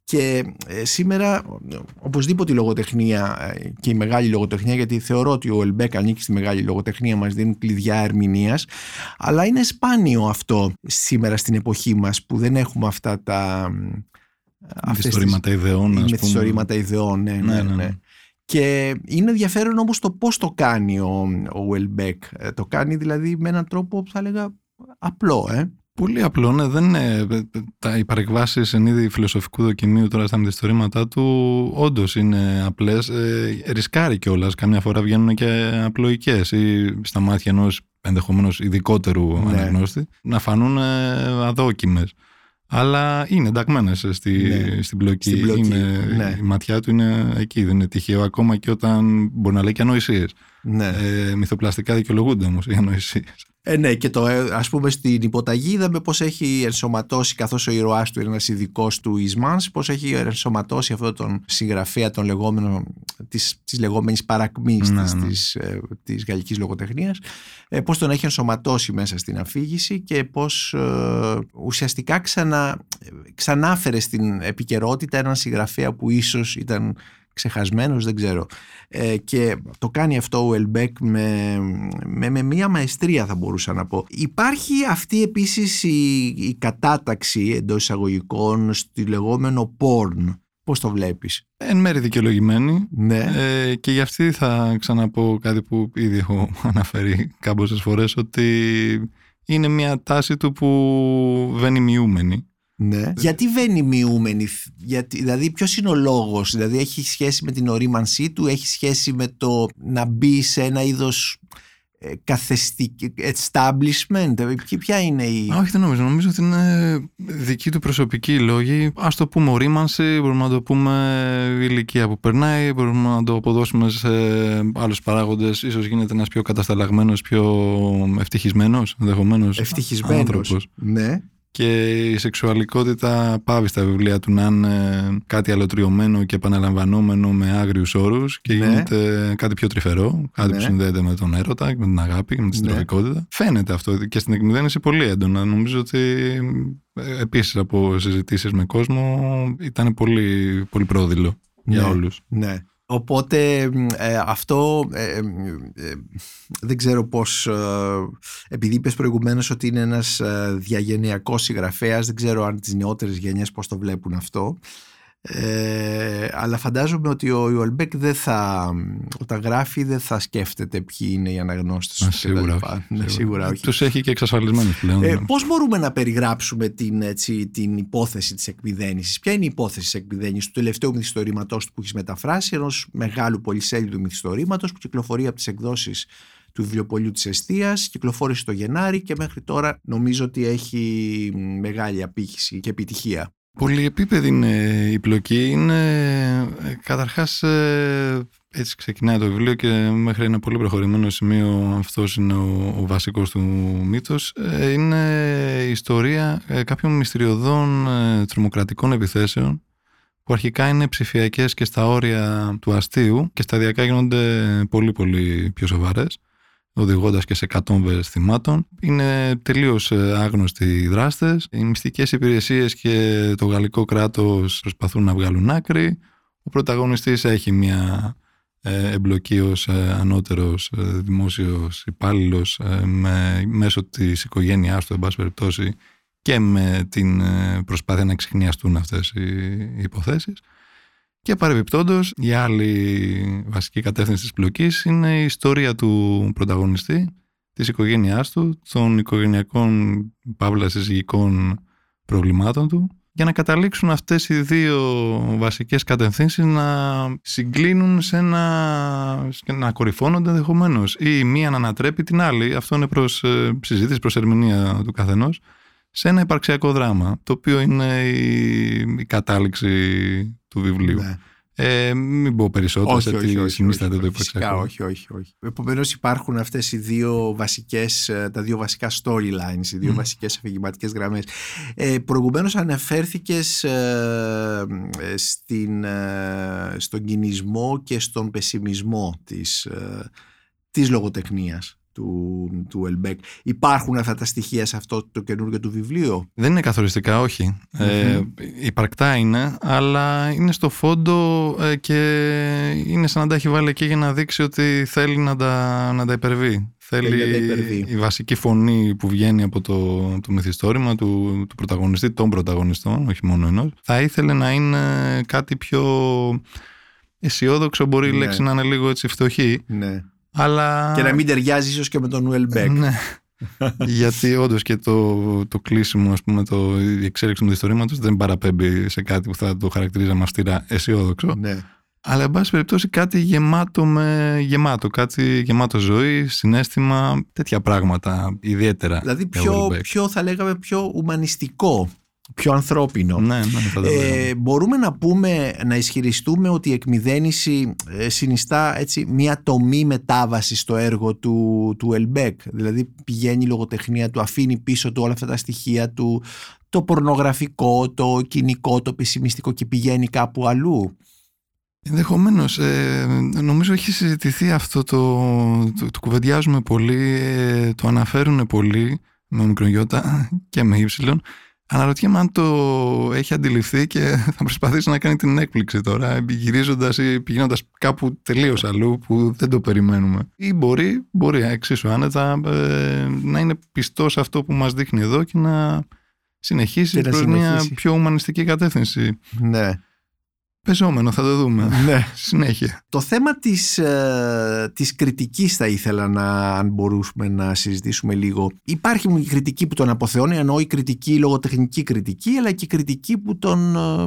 και ε, σήμερα οπωσδήποτε η λογοτεχνία ε, και η μεγάλη λογοτεχνία γιατί θεωρώ ότι ο Ελμπέκ ανήκει στη μεγάλη λογοτεχνία μας δίνει κλειδιά ερμηνείας αλλά είναι σπάνιο αυτό σήμερα στην εποχή μας που δεν έχουμε αυτά τα μυθιστορήματα ιδεών μυθιστορήματα ιδεών ναι, ναι, ναι, ναι. ναι. Και είναι ενδιαφέρον όμως το πώς το κάνει ο, ο Ελμπέκ. Το κάνει δηλαδή με έναν τρόπο που θα έλεγα απλό. Ε; Πολύ απλό, ναι. Δεν είναι, τα, οι παρεκβάσεις εν είδη φιλοσοφικού δοκιμίου τώρα στα μυθιστορήματά του όντως είναι απλές. Ε, ρισκάρει κιόλας. Καμιά φορά βγαίνουν και απλοϊκές ή στα μάτια ενός ενδεχομένως ειδικότερου ναι. αναγνώστη να φανούν ε, αδόκιμες. Αλλά είναι ενταγμένες στη, ναι. στην πλοκή. Είναι, ναι. Η ματιά του είναι εκεί. Δεν είναι τυχαίο ακόμα και όταν μπορεί να λέει και ανοησίες. Ναι. Ε, μυθοπλαστικά δικαιολογούνται όμως οι ανοησίες. Ε, ναι, και το, ε, ας πούμε στην υποταγή είδαμε πώς έχει ενσωματώσει καθώς ο ήρωάς του είναι ένας ειδικός του Ισμάνς πώς έχει ενσωματώσει αυτό τον συγγραφέα των λεγόμενων, της, της λεγόμενης παρακμής ναι, της, ναι. Της, ε, της γαλλικής λογοτεχνίας ε, πώς τον έχει ενσωματώσει μέσα στην αφήγηση και πώς ε, ουσιαστικά ξανα, ξανάφερε στην επικαιρότητα έναν συγγραφέα που ίσως ήταν ξεχασμένος, δεν ξέρω. Ε, και το κάνει αυτό ο Ελμπέκ με, με, με μία μαεστρία θα μπορούσα να πω. Υπάρχει αυτή επίσης η, η κατάταξη εντός εισαγωγικών στη λεγόμενο porn. Πώς το βλέπεις; Εν μέρη δικαιολογημένη. Ναι. Ε, και για αυτή θα ξαναπώ κάτι που ήδη έχω αναφέρει κάμποσες φορές ότι είναι μια τάση του που βαίνει μειούμενη. Ναι. Γιατί βαίνει μειούμενη, γιατί, δηλαδή ποιος είναι ο λόγος, δηλαδή έχει σχέση με την ορίμανσή του, έχει σχέση με το να μπει σε ένα είδος ε, καθεστική establishment, ε, ποια είναι η... Όχι δεν νομίζω, νομίζω ότι είναι δική του προσωπική λόγη, ας το πούμε ορίμανση, μπορούμε να το πούμε ηλικία που περνάει, μπορούμε να το αποδώσουμε σε άλλους παράγοντες, ίσως γίνεται ένας πιο κατασταλαγμένος, πιο ευτυχισμένος, ενδεχομένως. Ευτυχισμένος, άνθρωπος. ναι και η σεξουαλικότητα πάβει στα βιβλία του να είναι κάτι αλωτριωμένο και επαναλαμβανόμενο με άγριους όρους και ναι. γίνεται κάτι πιο τρυφερό, κάτι ναι. που συνδέεται με τον έρωτα και με την αγάπη και με τη ναι. συντροφικότητα. Φαίνεται αυτό και στην εκμυδένιση πολύ έντονα. Νομίζω ότι ε, επίσης από συζητήσεις με κόσμο ήταν πολύ, πολύ πρόδειλο για ναι. όλους. Ναι. Οπότε ε, αυτό ε, ε, δεν ξέρω πώς, επειδή είπες προηγουμένως ότι είναι ένας διαγενειακός συγγραφέας, δεν ξέρω αν τις νεότερες γενιές πώς το βλέπουν αυτό. Ε, αλλά φαντάζομαι ότι ο Ιωλμπέκ δεν θα, όταν γράφει δεν θα σκέφτεται ποιοι είναι οι αναγνώστες του. Σίγουρα, ναι, σίγουρα όχι. Τους έχει και εξασφαλισμένους πλέον. Ε, πώς μπορούμε να περιγράψουμε την, έτσι, την υπόθεση της εκμυδένησης. Ποια είναι η υπόθεση της εκμυδένησης του τελευταίου μυθιστορήματος που έχεις μεταφράσει ενός μεγάλου πολυσέλιδου μυθιστορήματος που κυκλοφορεί από τις εκδόσεις του βιβλιοπολίου της Εστίας, κυκλοφόρησε το Γενάρη και μέχρι τώρα νομίζω ότι έχει μεγάλη απήχηση και επιτυχία. Πολυεπίπεδη είναι η πλοκή. Είναι ε, καταρχάς ε, έτσι ξεκινάει το βιβλίο και μέχρι ένα πολύ προχωρημένο σημείο αυτός είναι ο, ο βασικός του μύθος. Ε, είναι η ιστορία κάποιων μυστηριωδών τρομοκρατικών επιθέσεων που αρχικά είναι ψηφιακές και στα όρια του αστείου και σταδιακά γίνονται πολύ πολύ πιο σοβαρές οδηγώντας και σε κατόμβες θυμάτων. Είναι τελείως ε, άγνωστοι οι δράστες. Οι μυστικές υπηρεσίες και το γαλλικό κράτος προσπαθούν να βγάλουν άκρη. Ο πρωταγωνιστής έχει μια ε, εμπλοκή ως ε, ανώτερος δημόσιος υπάλληλος μέσω της οικογένειάς του, εν πάση περιπτώσει, και με την προσπάθεια να ξεχνιαστούν αυτές οι υποθέσεις. Και παρεμπιπτόντως, η άλλη βασική κατεύθυνση της πλοκής είναι η ιστορία του πρωταγωνιστή, της οικογένειάς του, των οικογενειακών παύλα συζυγικών προβλημάτων του, για να καταλήξουν αυτές οι δύο βασικές κατευθύνσεις να συγκλίνουν σε ένα... να κορυφώνονται ενδεχομένως ή η μία να ανατρέπει την άλλη. Αυτό είναι προς ε, συζήτηση, προς ερμηνεία του καθενός σε ένα υπαρξιακό δράμα, το οποίο είναι η, κατάληξη του βιβλίου. Ναι. Ε, μην πω περισσότερο σε τι συνίσταται το υπαρξιακό. Όχι, όχι, όχι. Επομένως υπάρχουν αυτές οι δύο βασικές, ε, τα δύο βασικά storylines, οι δύο mm. βασικές αφηγηματικές γραμμές. Ε, προηγουμένως αναφέρθηκες ε, στην, ε, στον κινησμό και στον πεσιμισμό της, ε, της λογοτεχνίας του, του Ελμπέκ. Υπάρχουν αυτά τα στοιχεία σε αυτό το καινούργιο του βιβλίο; Δεν είναι καθοριστικά, όχι. Ε, υπαρκτά είναι, αλλά είναι στο φόντο ε, και είναι σαν να τα έχει βάλει εκεί για να δείξει ότι θέλει να τα, να τα υπερβεί. Θέλει η βασική φωνή που βγαίνει από το, το μυθιστόρημα του, του πρωταγωνιστή, των πρωταγωνιστών, όχι μόνο ενός, θα ήθελε να είναι κάτι πιο αισιόδοξο, μπορεί η ναι. λέξη να είναι λίγο έτσι φτωχή. Ναι αλλά... Και να μην ταιριάζει ίσως και με τον Ουελμπέκ. Ναι. Γιατί όντως και το, το κλείσιμο, ας πούμε, το, η εξέλιξη του ιστορήματο δεν παραπέμπει σε κάτι που θα το χαρακτηρίζαμε αυστηρά αισιόδοξο. Ναι. Αλλά, εν πάση περιπτώσει, κάτι γεμάτο με γεμάτο. Κάτι γεμάτο ζωή, συνέστημα, τέτοια πράγματα ιδιαίτερα. Δηλαδή, πιο, πιο θα λέγαμε πιο ουμανιστικό πιο ανθρώπινο. Ναι, ναι, ε, μπορούμε να πούμε, να ισχυριστούμε ότι η εκμυδένιση ε, συνιστά έτσι, μια τομή μετάβαση στο έργο του, του Ελμπέκ. Δηλαδή πηγαίνει η λογοτεχνία του, αφήνει πίσω του όλα αυτά τα στοιχεία του, το πορνογραφικό, το κοινικό, το πεσημιστικό και πηγαίνει κάπου αλλού. Ενδεχομένως. Ε, νομίζω έχει συζητηθεί αυτό το, το, το κουβεντιάζουμε πολύ, ε, το αναφέρουν πολύ με μικρογιώτα και με ύψιλον Αναρωτιέμαι αν το έχει αντιληφθεί και θα προσπαθήσει να κάνει την έκπληξη τώρα, γυρίζοντας ή πηγαίνοντας κάπου τελείως αλλού που δεν το περιμένουμε. Ή μπορεί, μπορεί εξίσου άνετα, ε, να είναι πιστός σε αυτό που μας δείχνει εδώ και να συνεχίσει προς μια πιο ουμανιστική κατεύθυνση. Ναι. Πεζόμενο, θα το δούμε. Ναι. Συνέχεια. Το θέμα της, ε, της κριτικής θα ήθελα να, αν μπορούσαμε να συζητήσουμε λίγο. Υπάρχει η κριτική που τον αποθεώνει, ενώ η κριτική, η λογοτεχνική κριτική, αλλά και η κριτική που τον, ε,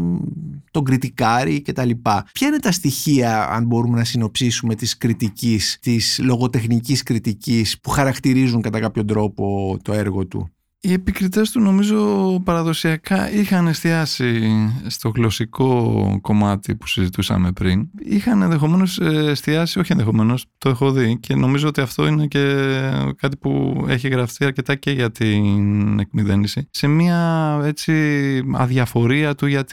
τον κριτικάρει κτλ. Ποια είναι τα στοιχεία, αν μπορούμε να συνοψίσουμε, της κριτικής, της λογοτεχνικής κριτικής που χαρακτηρίζουν κατά κάποιο τρόπο το έργο του; Οι επικριτές του νομίζω παραδοσιακά είχαν εστιάσει στο γλωσσικό κομμάτι που συζητούσαμε πριν. Είχαν ενδεχομένως εστιάσει, όχι ενδεχομένως, το έχω δει και νομίζω ότι αυτό είναι και κάτι που έχει γραφτεί αρκετά και για την εκμυδένιση. Σε μια έτσι αδιαφορία του για,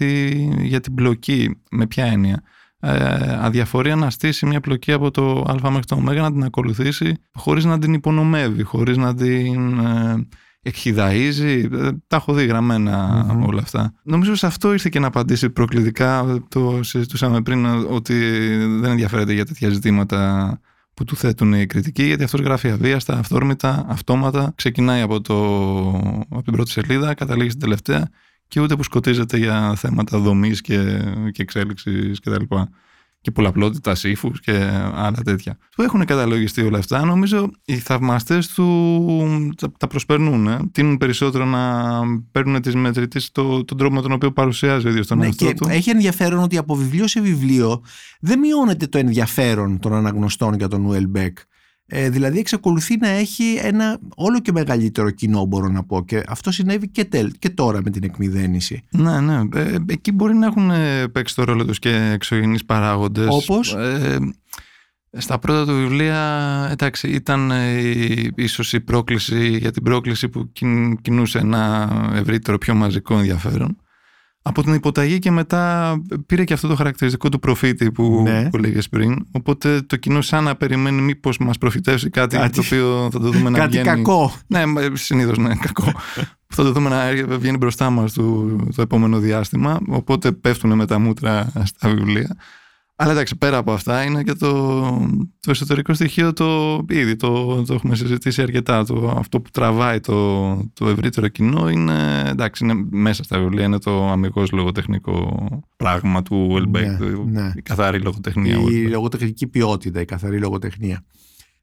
για την πλοκή, με ποια έννοια; Ε, αδιαφορία να στήσει μια πλοκή από το α μέχρι το ω να την ακολουθήσει χωρίς να την υπονομεύει, χωρίς να την... Ε, εκχυδαίζει. Ε, τα έχω δει όλα αυτά. Νομίζω σε αυτό ήρθε και να απαντήσει προκλητικά. Το συζητούσαμε πριν ότι δεν ενδιαφέρεται για τέτοια ζητήματα που του θέτουν οι κριτικοί, γιατί αυτός γράφει αβίαστα, αυθόρμητα, αυτόματα. Ξεκινάει από, το, από την πρώτη σελίδα, καταλήγει στην τελευταία και ούτε που σκοτίζεται για θέματα δομής και, και εξέλιξης κτλ και πολλαπλότητα ύφου και άλλα τέτοια. Που έχουν καταλογιστεί όλα αυτά; Νομίζω οι θαυμαστές του τα προσπερνούν. Ε. Τίνουν περισσότερο να παίρνουν τις μετρητές το, τον τρόπο με τον οποίο παρουσιάζει ο ίδιος τον ναι, εαυτό του. Έχει ενδιαφέρον ότι από βιβλίο σε βιβλίο δεν μειώνεται το ενδιαφέρον των αναγνωστών για τον Ουελμπεκ. Ε, δηλαδή εξακολουθεί να έχει ένα όλο και μεγαλύτερο κοινό μπορώ να πω και αυτό συνέβη και, τελ, και τώρα με την εκμυδένιση. Ναι, ναι. Ε, εκεί μπορεί να έχουν ε, παίξει το ρόλο τους και εξωγενείς παράγοντες. Όπως; Ε, στα πρώτα του βιβλία, εντάξει, ήταν ίσως η πρόκληση για την πρόκληση που κινούσε ένα ευρύτερο πιο μαζικό ενδιαφέρον από την υποταγή και μετά πήρε και αυτό το χαρακτηριστικό του προφήτη που, ναι. που λέγες πριν. Οπότε το κοινό σαν να περιμένει μήπως μας προφητεύσει κάτι, κάτι, το οποίο θα το δούμε να βγαίνει. Κάτι κακό. Ναι, συνήθως ναι, κακό. θα το δούμε να βγαίνει μπροστά μας το, το επόμενο διάστημα. Οπότε πέφτουν με τα μούτρα στα βιβλία. Αλλά εντάξει, πέρα από αυτά είναι και το, το εσωτερικό στοιχείο το ήδη το, το έχουμε συζητήσει αρκετά. Το, αυτό που τραβάει το, το ευρύτερο κοινό είναι, εντάξει, είναι μέσα στα βιβλία, είναι το αμυγός λογοτεχνικό πράγμα του Ελμπέκ, ναι, ναι. η καθαρή λογοτεχνία. Η λογοτεχνική ποιότητα, η καθαρή λογοτεχνία.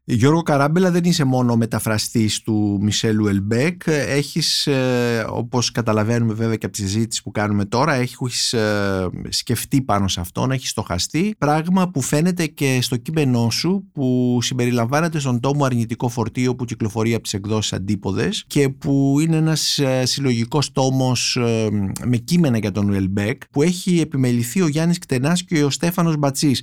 Γιώργο Καράμπελα δεν είσαι μόνο μεταφραστής του Μισελ Ελμπέκ έχεις ε, όπως καταλαβαίνουμε βέβαια και από τη συζήτηση που κάνουμε τώρα έχεις ε, σκεφτεί πάνω σε αυτόν, έχεις στοχαστεί. Πράγμα που φαίνεται και στο κείμενό σου που συμπεριλαμβάνεται στον τόμο αρνητικό φορτίο που κυκλοφορεί από τις εκδόσεις Αντίποδες και που είναι ένας ε, συλλογικός τόμος με κείμενα για τον Ελμπέκ που έχει επιμεληθεί ο Γιάννης Κτενάς και ο Στέφανος Μπατσής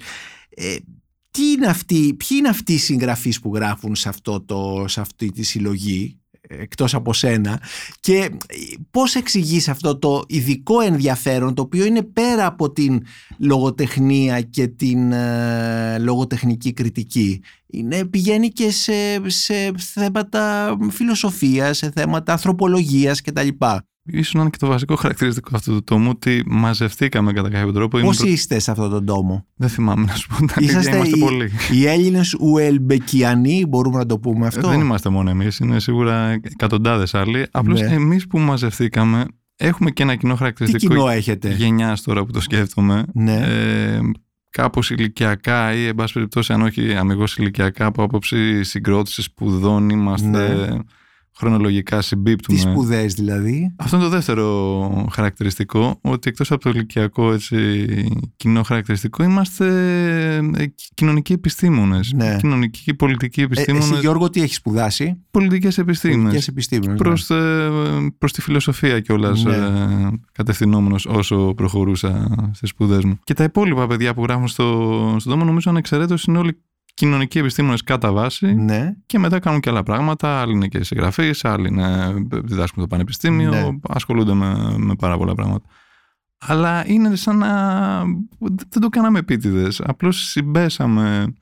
τι είναι αυτοί, ποιοι είναι αυτοί οι συγγραφείς που γράφουν σε, αυτό το, σε αυτή τη συλλογή εκτός από σένα και πώς εξηγείς αυτό το ειδικό ενδιαφέρον το οποίο είναι πέρα από την λογοτεχνία και την ε, λογοτεχνική κριτική. Είναι, πηγαίνει και σε, σε θέματα φιλοσοφίας, σε θέματα ανθρωπολογίας κτλ ίσως να είναι και το βασικό χαρακτηριστικό αυτού του τόμου ότι μαζευτήκαμε κατά κάποιο τρόπο. Πώς είστε σε αυτό τον τόμο; Δεν θυμάμαι να σου πω. Είσαστε είμαστε οι, πολλοί. οι Έλληνες Ουελμπεκιανοί, μπορούμε να το πούμε αυτό; Δεν είμαστε μόνο εμείς, είναι σίγουρα εκατοντάδες άλλοι. Απλώς ναι. εμείς που μαζευτήκαμε έχουμε και ένα κοινό χαρακτηριστικό. Τι κοινό έχετε; Γενιάς τώρα που το σκέφτομαι. Ναι. Ε, κάπως ηλικιακά ή εν πάση περιπτώσει αν όχι αμυγός ηλικιακά από άποψη συγκρότησης σπουδών είμαστε... Ναι χρονολογικά συμπίπτουμε. Τις σπουδές δηλαδή. Αυτό είναι το δεύτερο χαρακτηριστικό, ότι εκτός από το ηλικιακό έτσι, κοινό χαρακτηριστικό είμαστε ε, κοινωνικοί επιστήμονες. Ναι. Κοινωνικοί και πολιτικοί επιστήμονες. Ε, εσύ Γιώργο τι έχεις σπουδάσει; Πολιτικές επιστήμονες. Πολιτικές επιστήμονες προς, ναι. Ε, προς τη φιλοσοφία κιόλας ναι. ε, κατευθυνόμενος όσο προχωρούσα στις σπουδές μου. Και τα υπόλοιπα παιδιά που γράφουν στο, στον τόμο νομίζω ανεξαιρέτως είναι όλοι κοινωνικοί επιστήμονες κατά βάση ναι. και μετά κάνουν και άλλα πράγματα. Άλλοι είναι και συγγραφείς, άλλοι είναι, διδάσκουν το πανεπιστήμιο, ναι. ασχολούνται με, με πάρα πολλά πράγματα. Αλλά είναι σαν να. Δεν το κάναμε επίτηδες. Απλώς συμπέσαμε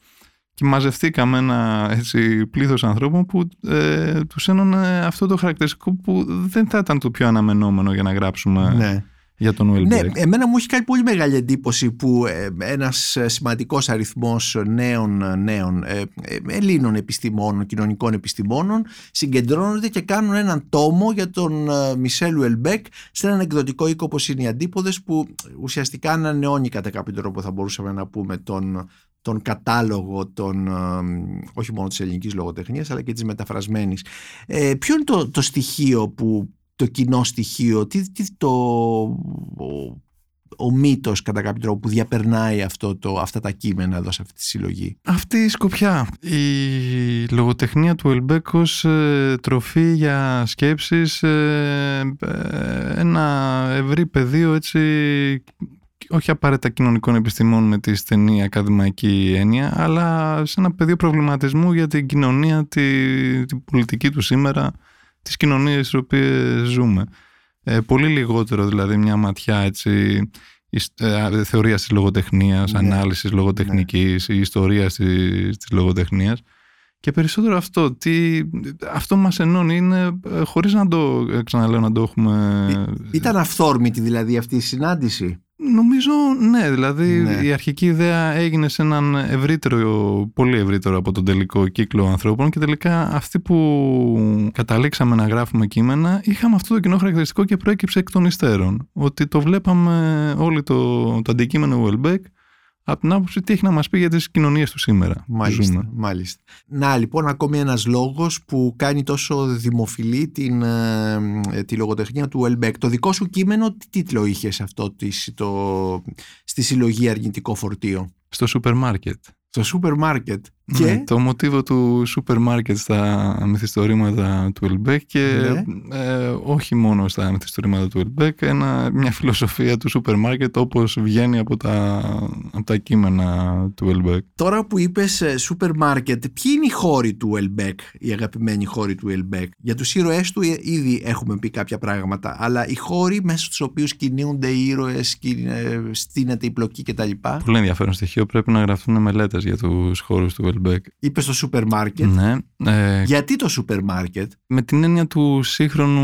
και μαζευτήκαμε ένα έτσι, πλήθος ανθρώπων που ε, τους ένωνε αυτό το χαρακτηριστικό που δεν θα ήταν το πιο αναμενόμενο για να γράψουμε Ναι. Για τον Ουελμπέκ. Ναι, εμένα μου έχει κάνει πολύ μεγάλη εντύπωση που ε, ένας ε, σημαντικός αριθμός νέων, ε, νέων ε, ε, Ελλήνων επιστημόνων, κοινωνικών επιστημόνων συγκεντρώνονται και κάνουν έναν τόμο για τον ε, Μισέλ Ουελμπέκ σε έναν εκδοτικό οίκο όπως είναι οι Αντίποδες που ουσιαστικά ανανεώνει κατά κάποιο τρόπο θα μπορούσαμε να πούμε τον, τον κατάλογο των, ε, όχι μόνο της ελληνικής λογοτεχνίας αλλά και της μεταφρασμένης. Ε, ποιο είναι το, το στοιχείο που το κοινό στοιχείο, τι, τι το, ο, ο μύτος κατά κάποιο τρόπο που διαπερνάει αυτό το, αυτά τα κείμενα εδώ σε αυτή τη συλλογή. Αυτή η σκοπιά. Η λογοτεχνία του Ελμπέκ ως ε, τροφή για σκέψεις, ε, ε, ένα ευρύ πεδίο έτσι, όχι απαραίτητα κοινωνικών επιστημών με τη στενή ακαδημαϊκή έννοια, αλλά σε ένα πεδίο προβληματισμού για την κοινωνία, τη, την πολιτική του σήμερα, τις κοινωνίες στις οποίες ζούμε. Ε, πολύ λιγότερο δηλαδή μια ματιά έτσι, εις- ε, θεωρίας της λογοτεχνίας, Ναι. ανάλυσης λογοτεχνικής, η ιστορία της, της λογοτεχνίας και περισσότερο αυτό, τι, αυτό μας ενώνει είναι ε, χωρίς να το, ε, ξαναλέω, να το έχουμε... Ήταν αυθόρμητη δηλαδή αυτή η συνάντηση; Νομίζω ναι, δηλαδή Ναι. η αρχική ιδέα έγινε σε έναν ευρύτερο, πολύ ευρύτερο από τον τελικό κύκλο ανθρώπων και τελικά αυτοί που καταλήξαμε να γράφουμε κείμενα είχαμε αυτό το κοινό χαρακτηριστικό και προέκυψε εκ των υστέρων. Ότι το βλέπαμε όλοι το, το αντικείμενο Ουελμπέκ από την άποψη τι έχει να μας πει για τις κοινωνίες του σήμερα που Μάλιστα, ζούμε. μάλιστα. Να λοιπόν ακόμη ένας λόγος που κάνει τόσο δημοφιλή την, ε, ε, τη λογοτεχνία του Ουελμπέκ. Το δικό σου κείμενο τι τίτλο είχε σε αυτό της- το, στη συλλογή αρνητικό φορτίο; Στο σούπερ μάρκετ. Στο σούπερ μάρκετ. Ναι, Και το μοτίβο του σούπερ μάρκετ στα μυθιστορήματα του Ουελμπέκ και Ναι. ε, όχι μόνο στα μυθιστορήματα του Ουελμπέκ, ένα, μια φιλοσοφία του σούπερ μάρκετ όπως βγαίνει από τα, από τα κείμενα του Ουελμπέκ. τώρα που είπες ε, σούπερ μάρκετ, ποιοι είναι οι χώροι του Ουελμπέκ, οι αγαπημένοι χώροι του Ουελμπέκ; Για τους ήρωές του ε, ήδη έχουμε πει κάποια πράγματα, αλλά οι χώροι μέσα στους οποίους κινούνται οι ήρωες, κιν- ε, στήνεται η πλοκή κτλ; Πολύ ενδιαφέρον στοιχείο, πρέπει να γραφτούν μελέτες για τους χώρους του Ουελμπέκ. Είπες το σούπερ μάρκετ. Ναι, ε, Γιατί το σούπερ μάρκετ, με την έννοια του σύγχρονου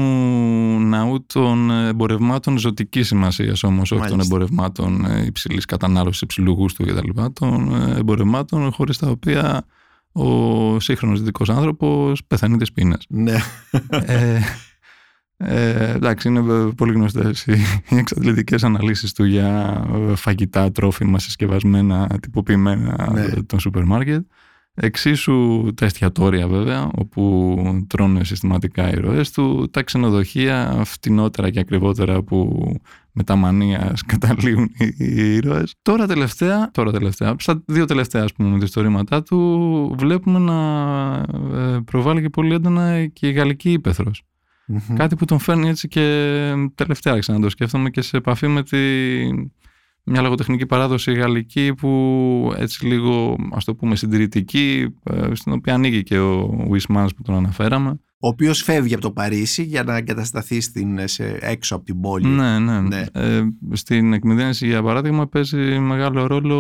ναού των εμπορευμάτων ζωτικής σημασίας όμως, όχι των Μάλιστα. εμπορευμάτων υψηλής κατανάλωσης, υψηλού γούστου κτλ. Των ε, εμπορευμάτων χωρίς τα οποία ο σύγχρονος δυτικός άνθρωπος πεθαίνει τη πείνα. ναι. ε, ε, εντάξει, είναι ε, πολύ γνωστές οι εξαντλητικές αναλύσεις του για ε, φαγητά, τρόφιμα, συσκευασμένα, τυποποιημένα Ναι. ε, των σούπερ μάρκετ. Εξίσου τα εστιατόρια βέβαια, όπου τρώνε συστηματικά οι ροές του, τα ξενοδοχεία φτηνότερα και ακριβότερα που με τα μανίας καταλήγουν οι, οι ήρωες. Τώρα τελευταία, τώρα τελευταία, στα δύο τελευταία ας πούμε μυθιστορήματά του βλέπουμε να ε, προβάλλει και πολύ έντονα και η γαλλική ύπεθρος. Μμμ. Κάτι που τον φέρνει έτσι και τελευταία άρχισα να το σκέφτομαι και σε επαφή με τη, μια λογοτεχνική παράδοση γαλλική που έτσι λίγο ας το πούμε συντηρητική ε, στην οποία ανοίγει και ο Ουισμάνς που τον αναφέραμε. Ο οποίος φεύγει από το Παρίσι για να εγκατασταθεί στην, σε, έξω από την πόλη. Ναι, ναι. Ναι. Ε, στην εκμυδένιση για παράδειγμα παίζει μεγάλο ρόλο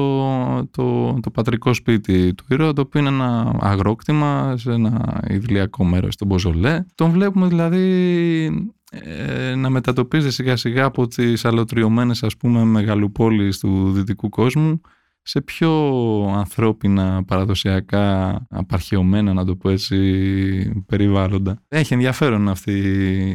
το, το πατρικό σπίτι του ήρωα το οποίο είναι ένα αγρόκτημα σε ένα ιδηλιακό μέρος στον Μποζολέ. Τον βλέπουμε δηλαδή ε, να μετατοπίζεται σιγά σιγά από τις αλωτριωμένες ας πούμε μεγαλοπόλεις του δυτικού κόσμου σε πιο ανθρώπινα, παραδοσιακά, απαρχαιωμένα, να το πω έτσι, περιβάλλοντα. Έχει ενδιαφέρον αυτή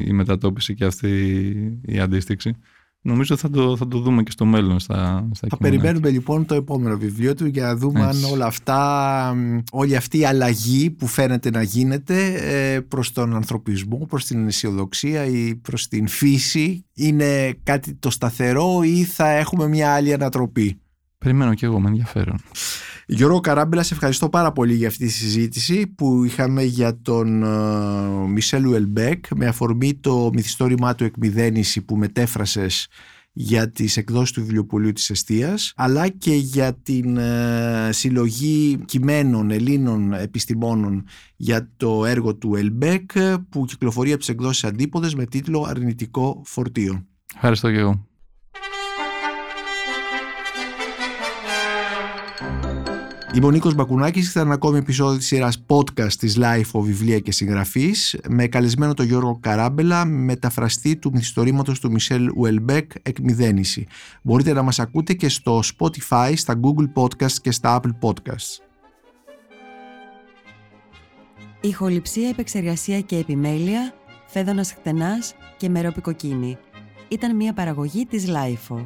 η μετατόπιση και αυτή η αντίστοιξη. Νομίζω θα το, θα το δούμε και στο μέλλον στα, στα Θα κείμενα. περιμένουμε λοιπόν το επόμενο βιβλίο του για να δούμε Έτσι. αν όλα αυτά, μ, όλη αυτή η αλλαγή που φαίνεται να γίνεται ε, προς τον ανθρωπισμό, προς την αισιοδοξία ή προς την φύση είναι κάτι το σταθερό ή θα έχουμε μια άλλη ανατροπή; Περιμένω και εγώ με ενδιαφέρον. Γιώργο Καράμπελα, σε ευχαριστώ πάρα πολύ για αυτή τη συζήτηση που είχαμε για τον ε, Μισελ Ουελμπέκ με αφορμή το μυθιστόρημά του «Εκμυδένιση» που μετέφρασες για τις εκδόσεις του βιβλιοπωλείου της Εστίας αλλά και για την ε, συλλογή κειμένων Ελλήνων επιστημόνων για το έργο του Ουελμπέκ που κυκλοφορεί από τις εκδόσεις Αντίποδες με τίτλο «Αρνητικό φορτίο». Ευχαριστώ και εγώ. Είμαι ο Νίκος Μπακουνάκης και θα ένα ακόμη επεισόδιο της σειράς podcast της LiFO βιβλία και συγγραφής με καλεσμένο τον Γιώργο Καράμπελα, μεταφραστή του μυθιστορήματος του Μισέλ Ουελμπέκ «Εκμηδένιση». Μπορείτε να μας ακούτε και στο Spotify, στα Google Podcasts και στα Apple Podcasts. Ηχοληψία, επεξεργασία και επιμέλεια, φέδωνας χτενάς και μερόπικοκίνη. Ήταν μια παραγωγή της Lifeo.